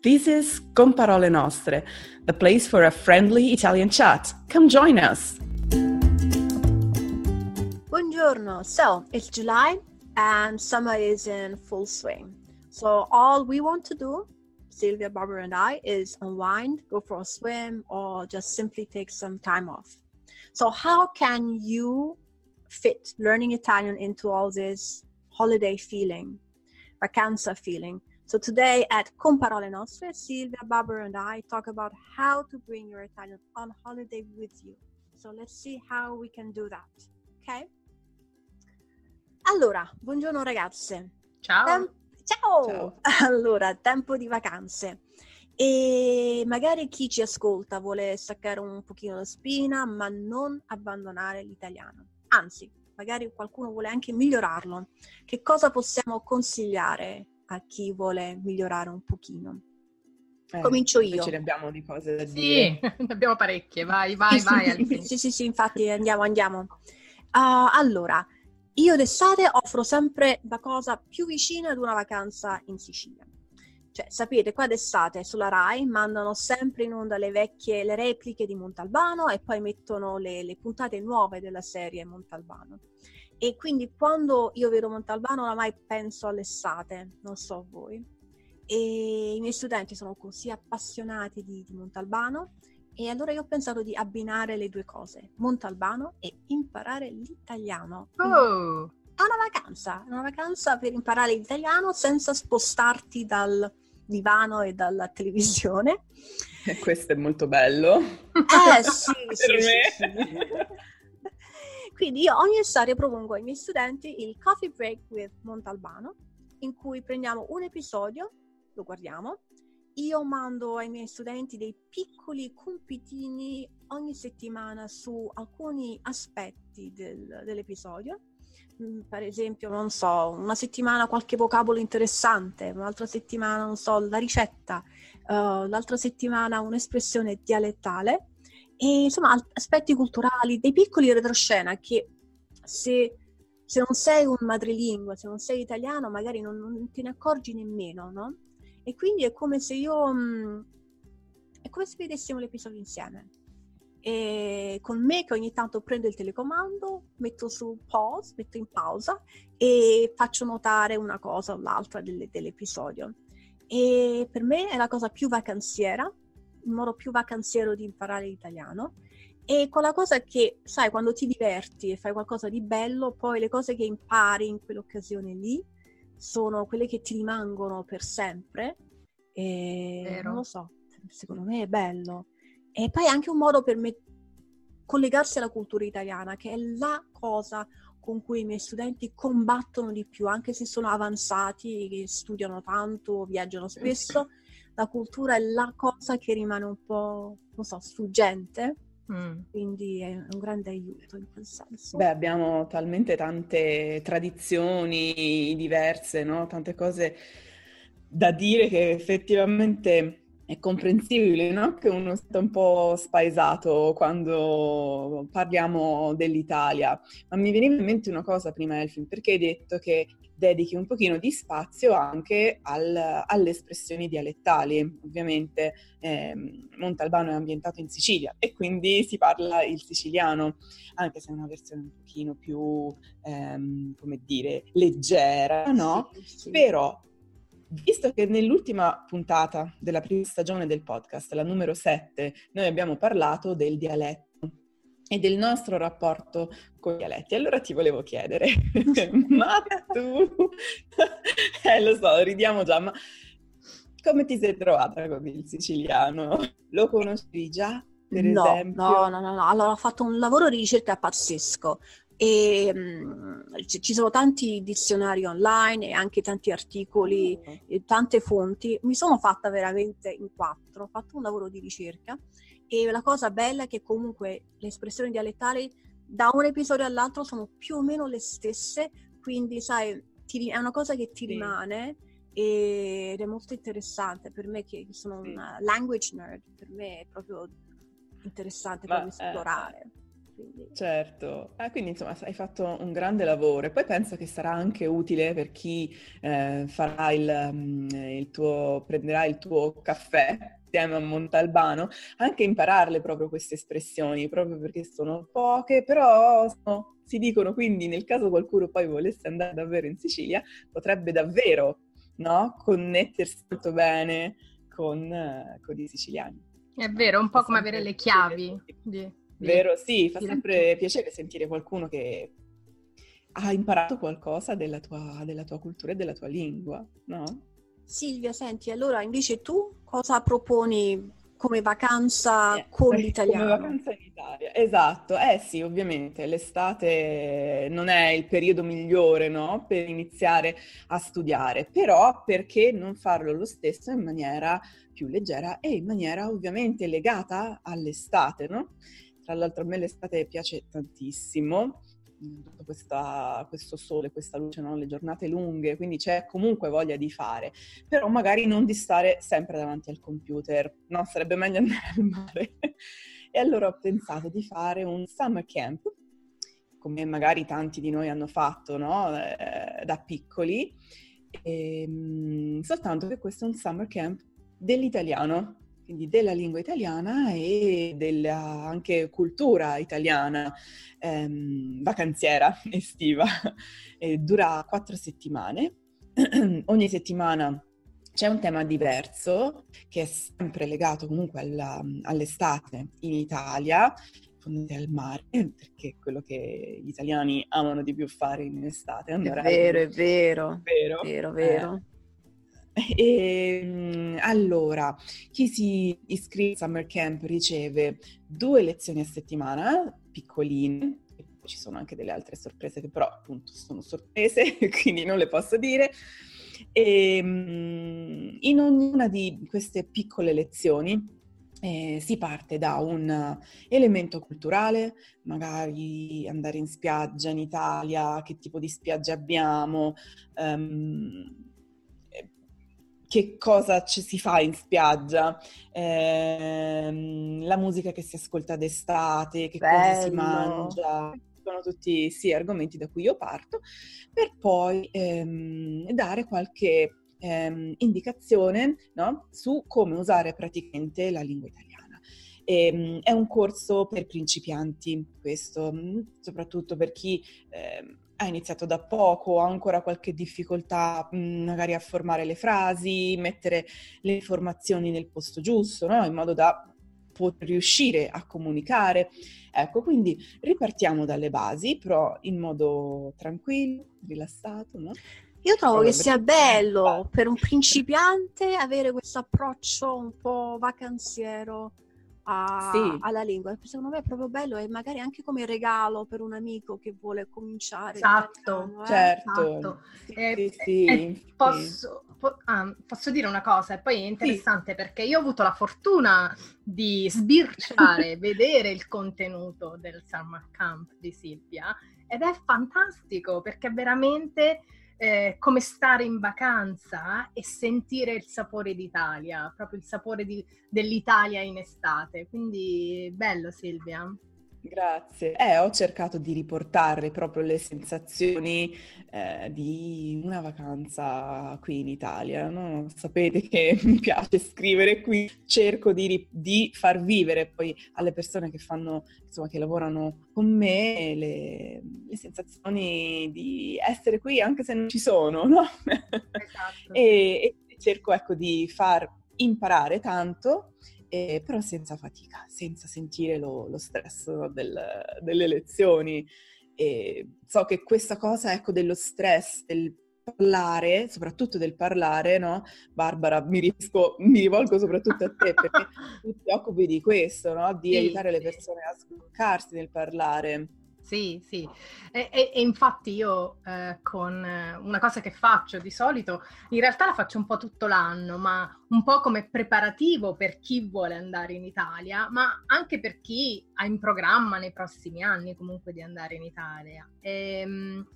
This is Con Parole Nostre, the place for a friendly Italian chat. Come join us. Buongiorno. So, it's July and summer is in full swing. So, all we want to do, Sylvia, Barbara, and I, is unwind, go for a swim, or just simply take some time off. So, how can you fit learning Italian into all this holiday feeling, vacanza feeling? So today at Con Parole Nostre, Silvia, Barbara and I talk about how to bring your Italian on holiday with you. So let's see how we can do that. Ok? Allora, buongiorno ragazze. Ciao. Tem- ciao. ciao. Allora, tempo di vacanze. E magari chi ci ascolta vuole staccare un pochino la spina, ma non abbandonare l'italiano. Anzi, magari qualcuno vuole anche migliorarlo. Che cosa possiamo consigliare a chi vuole migliorare un pochino. Eh, Comincio io. Ce ne abbiamo di cose da dire. Sì, ne abbiamo parecchie, vai, vai, vai. sì, sì, sì, infatti andiamo, andiamo. Uh, allora, io d'estate offro sempre la cosa più vicina ad una vacanza in Sicilia. Cioè, sapete, qua d'estate sulla RAI mandano sempre in onda le vecchie, le repliche di Montalbano e poi mettono le, le puntate nuove della serie Montalbano. E quindi quando io vedo Montalbano oramai penso all'estate, non so voi. E i miei studenti sono così appassionati di, di Montalbano e allora io ho pensato di abbinare le due cose, Montalbano e imparare l'italiano. Oh. A una vacanza, una vacanza per imparare l'italiano senza spostarti dal divano e dalla televisione. E questo è molto bello. Eh sì, sì, sì, sì. Quindi io ogni estate propongo ai miei studenti il Coffee Break with Montalbano, in cui prendiamo un episodio, lo guardiamo, io mando ai miei studenti dei piccoli compitini ogni settimana su alcuni aspetti del, dell'episodio. Mm, per esempio, non so, una settimana qualche vocabolo interessante, un'altra settimana, non so, la ricetta, uh, l'altra settimana un'espressione dialettale e insomma aspetti culturali, dei piccoli retroscena che se, se non sei un madrelingua, se non sei italiano, magari non, non te ne accorgi nemmeno, no? E quindi è come se io... Mh, mm, è come se vedessimo l'episodio insieme. E con me che ogni tanto prendo il telecomando, metto su pause, metto in pausa e faccio notare una cosa o l'altra delle, dell'episodio. E per me è la cosa più vacanziera il modo più vacanziero di imparare l'italiano. E quella cosa che, sai, quando ti diverti e fai qualcosa di bello, poi le cose che impari in quell'occasione lì sono quelle che ti rimangono per sempre. E Vero. non lo so, secondo me è bello. E poi è anche un modo per me collegarsi alla cultura italiana, che è la cosa con cui i miei studenti combattono di più, anche se sono avanzati, che studiano tanto, viaggiano spesso la cultura è la cosa che rimane un po', non so, sfuggente. Mm. Quindi è un grande aiuto in quel senso. Beh, abbiamo talmente tante tradizioni diverse, no? tante cose da dire che effettivamente è comprensibile no? che uno sta un po' spaesato quando parliamo dell'Italia. Ma mi veniva in mente una cosa prima, Elfin, perché hai detto che dedichi un pochino di spazio anche al, alle espressioni dialettali. Ovviamente eh, Montalbano è ambientato in Sicilia e quindi si parla il siciliano, anche se è una versione un pochino più, ehm, come dire, leggera, no? Sì, sì. Però Visto che nell'ultima puntata della prima stagione del podcast, la numero 7, noi abbiamo parlato del dialetto e del nostro rapporto con i dialetti. Allora ti volevo chiedere, ma tu, eh lo so, ridiamo già, ma come ti sei trovata con il siciliano? Lo conosci già, per no, esempio? No, no, no, no, allora ho fatto un lavoro di ricerca pazzesco e um, ci sono tanti dizionari online e anche tanti articoli, mm. e tante fonti. Mi sono fatta veramente in quattro, ho fatto un lavoro di ricerca e la cosa bella è che comunque le espressioni dialettali da un episodio all'altro sono più o meno le stesse, quindi sai, ti, è una cosa che ti sì. rimane ed è molto interessante per me che sono sì. una language nerd, per me è proprio interessante Ma, per esplorare. Eh, Quindi... Certo, eh, quindi insomma hai fatto un grande lavoro e poi penso che sarà anche utile per chi eh, farà il, mm, il tuo, prenderà il tuo caffè insieme a Montalbano, anche impararle proprio queste espressioni, proprio perché sono poche, però sono, si dicono, quindi nel caso qualcuno poi volesse andare davvero in Sicilia, potrebbe davvero no, connettersi molto bene con, uh, con i siciliani. È vero, un po' come avere le chiavi. Di, vero, sì, fa sempre piacere sentire qualcuno che ha imparato qualcosa della tua, della tua cultura e della tua lingua, no? Silvia, senti, allora invece tu cosa proponi come vacanza eh, con l'italiano? Come vacanza in Italia, esatto. Eh sì, ovviamente l'estate non è il periodo migliore, no? Per iniziare a studiare, però perché non farlo lo stesso in maniera più leggera e in maniera ovviamente legata all'estate, no? Tra l'altro a me l'estate piace tantissimo tutto questa, questo sole, questa luce, no? le giornate lunghe, quindi c'è comunque voglia di fare, però magari non di stare sempre davanti al computer, no? Sarebbe meglio andare al mare. e allora ho pensato di fare un summer camp, come magari tanti di noi hanno fatto, no? eh, da piccoli, e, ehm, soltanto che questo è un summer camp dell'italiano, quindi della lingua italiana e della anche cultura italiana ehm, vacanziera estiva. E dura quattro settimane. Ogni settimana c'è un tema diverso che è sempre legato comunque alla, all'estate in Italia, al mare, perché è quello che gli italiani amano di più fare in estate. È vero, è vero, vero, vero, vero. Eh, e, ehm, allora, chi si iscrive al Summer Camp riceve due lezioni a settimana, piccoline, ci sono anche delle altre sorprese che però appunto sono sorprese, quindi non le posso dire. E, ehm, in ognuna di queste piccole lezioni eh, si parte da un elemento culturale, magari andare in spiaggia in Italia, che tipo di spiaggia abbiamo, um, che cosa ci si fa in spiaggia, ehm, la musica che si ascolta d'estate, che Bello. cosa si mangia. Sono tutti sì, argomenti da cui io parto, per poi ehm, dare qualche ehm, indicazione no? su come usare praticamente la lingua italiana. E, ehm, è un corso per principianti, questo, mm, soprattutto per chi eh, ha iniziato da poco, ha ancora qualche difficoltà mh, magari a formare le frasi, mettere le informazioni nel posto giusto, no? in modo da poter riuscire a comunicare. Ecco, quindi ripartiamo dalle basi, però in modo tranquillo, rilassato, no? Io trovo che sia bello per un principiante avere questo approccio un po' vacanziero a, sì. alla lingua. Secondo me è proprio bello e magari anche come regalo per un amico che vuole cominciare. Esatto, eh? certo. Esatto. Eh, sì, eh, posso, po- ah, posso, dire una cosa, e poi è interessante perché io ho avuto la fortuna di sbirciare, vedere il contenuto del Summer Camp di Silvia ed è fantastico perché veramente eh, come stare in vacanza e sentire il sapore d'Italia, proprio il sapore di, dell'Italia in estate. Quindi bello Silvia. Grazie. Eh, ho cercato di riportare proprio le sensazioni eh, di una vacanza qui in Italia. No? Sapete che mi piace scrivere qui, cerco di, di, far vivere poi alle persone che fanno, insomma, che lavorano con me le, le sensazioni di essere qui anche se non ci sono, no? Esatto. e, e cerco ecco di far imparare tanto eh, però senza fatica, senza sentire lo, lo stress del, delle lezioni. E so che questa cosa, ecco, dello stress, del parlare, soprattutto del parlare, no? Barbara, mi, riesco, mi rivolgo soprattutto a te perché tu ti occupi di questo, no? Di sì, aiutare le persone a sbloccarsi nel parlare. Sì, sì. E, e, e infatti io eh, con eh, una cosa che faccio di solito, in realtà la faccio un po' tutto l'anno, ma un po' come preparativo per chi vuole andare in Italia, ma anche per chi ha in programma nei prossimi anni comunque di andare in Italia. E, ehm,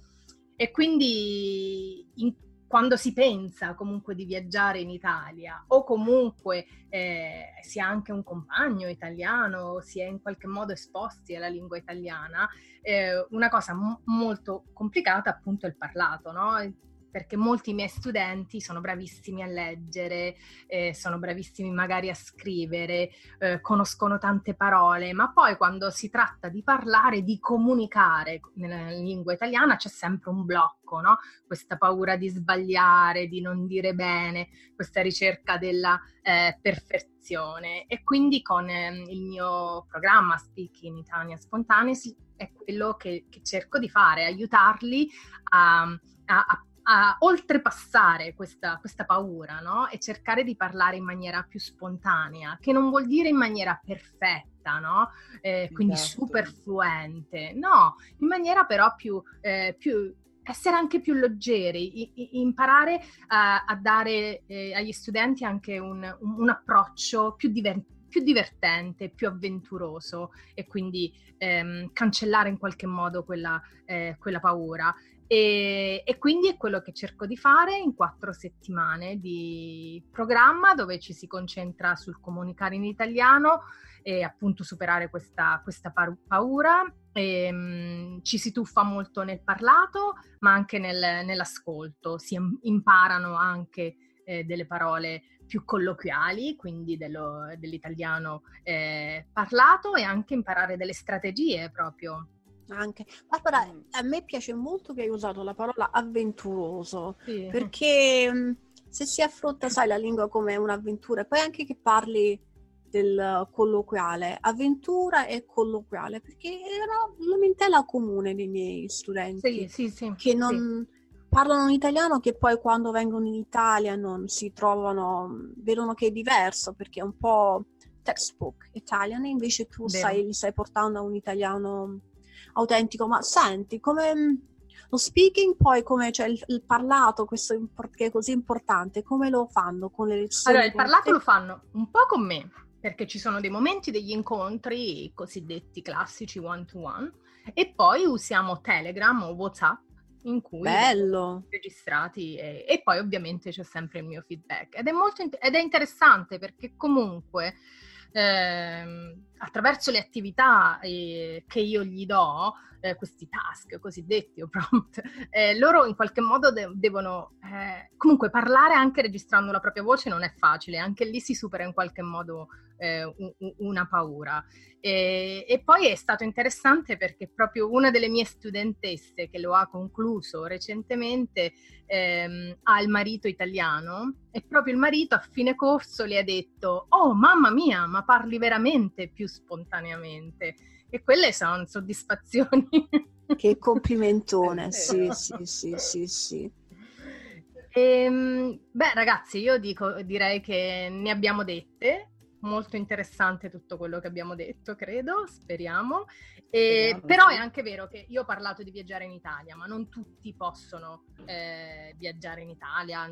e quindi in quando si pensa comunque di viaggiare in Italia o comunque eh, si ha anche un compagno italiano, si è in qualche modo esposti alla lingua italiana, eh, una cosa m- molto complicata appunto è il parlato, no? Perché molti miei studenti sono bravissimi a leggere, eh, sono bravissimi magari a scrivere, eh, conoscono tante parole, ma poi quando si tratta di parlare, di comunicare nella lingua italiana c'è sempre un blocco, no? questa paura di sbagliare, di non dire bene, questa ricerca della eh, perfezione. E quindi con ehm, il mio programma Speak in Italia Spontaneous è quello che, che cerco di fare, aiutarli a, a, a a oltrepassare questa, questa paura no? e cercare di parlare in maniera più spontanea, che non vuol dire in maniera perfetta, no? eh, quindi esatto. super fluente, no, in maniera però più, eh, più essere anche più leggeri, i, i, imparare a, a dare eh, agli studenti anche un, un, un approccio più, diver- più, divertente, più avventuroso e quindi ehm, cancellare in qualche modo quella, eh, quella paura. E, e, quindi è quello che cerco di fare in quattro settimane di programma dove ci si concentra sul comunicare in italiano e appunto superare questa, questa paura. E, um, ci si tuffa molto nel parlato ma anche nel, nell'ascolto, si imparano anche eh, delle parole più colloquiali, quindi dello, dell'italiano eh, parlato e anche imparare delle strategie proprio anche. Barbara, mm. a me piace molto che hai usato la parola avventuroso, sì. perché mm, se si affronta, sai, la lingua come un'avventura, e poi anche che parli del colloquiale, avventura e colloquiale, perché era la lamentela comune dei miei studenti, sì, sì, che non parlano in italiano che poi quando vengono in Italia non si trovano, vedono che è diverso perché è un po' textbook italiano, invece tu stai, li stai portando a un italiano autentico, ma senti come mm, lo speaking poi come cioè il, il, parlato, questo che è così importante, come lo fanno con le lezioni? Allora, il parlato lo fanno un po' con me, perché ci sono dei momenti degli incontri cosiddetti classici one to one e poi usiamo Telegram o WhatsApp in cui Bello. registrati e, e, poi ovviamente c'è sempre il mio feedback ed è molto ed è interessante perché comunque ehm, attraverso le attività eh, che io gli do, eh, questi task cosiddetti o prompt, eh, loro in qualche modo de- devono eh, comunque parlare anche registrando la propria voce non è facile, anche lì si supera in qualche modo eh, un- una paura. E-, e poi è stato interessante perché proprio una delle mie studentesse che lo ha concluso recentemente ehm, ha il marito italiano e proprio il marito a fine corso le ha detto oh mamma mia ma parli veramente più spontaneamente e quelle sono soddisfazioni. Che complimentone, sì, sì, sì, sì, sì. E, ehm, beh, ragazzi, io dico, direi che ne abbiamo dette. Molto interessante tutto quello che abbiamo detto, credo, speriamo. E, speriamo però è anche vero che io ho parlato di viaggiare in Italia, ma non tutti possono eh, viaggiare in Italia.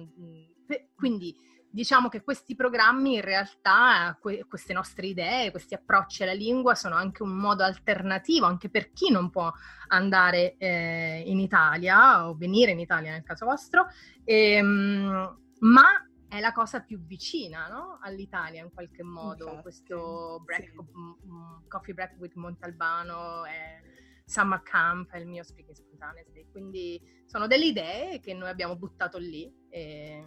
Quindi diciamo che questi programmi in realtà, que- queste nostre idee, questi approcci alla lingua sono anche un modo alternativo anche per chi non può andare eh, in Italia o venire in Italia nel caso vostro, ehm, ma è la cosa più vicina no? all'Italia in qualche modo, Infatti, questo break, sì. m- coffee break with Montalbano. È, Summer Camp è il mio speaking spontaneous quindi sono delle idee che noi abbiamo buttato lì e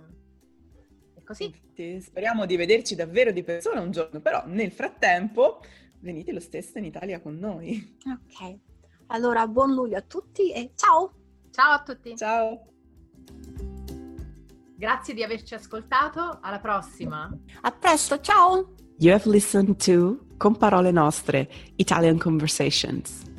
così. Speriamo di vederci davvero di persona un giorno, però nel frattempo venite lo stesso in Italia con noi. Ok, allora buon luglio a tutti e ciao! Ciao a tutti! Ciao! Grazie di averci ascoltato, alla prossima! A presto, ciao! You have listened to Con parole nostre, Italian Conversations.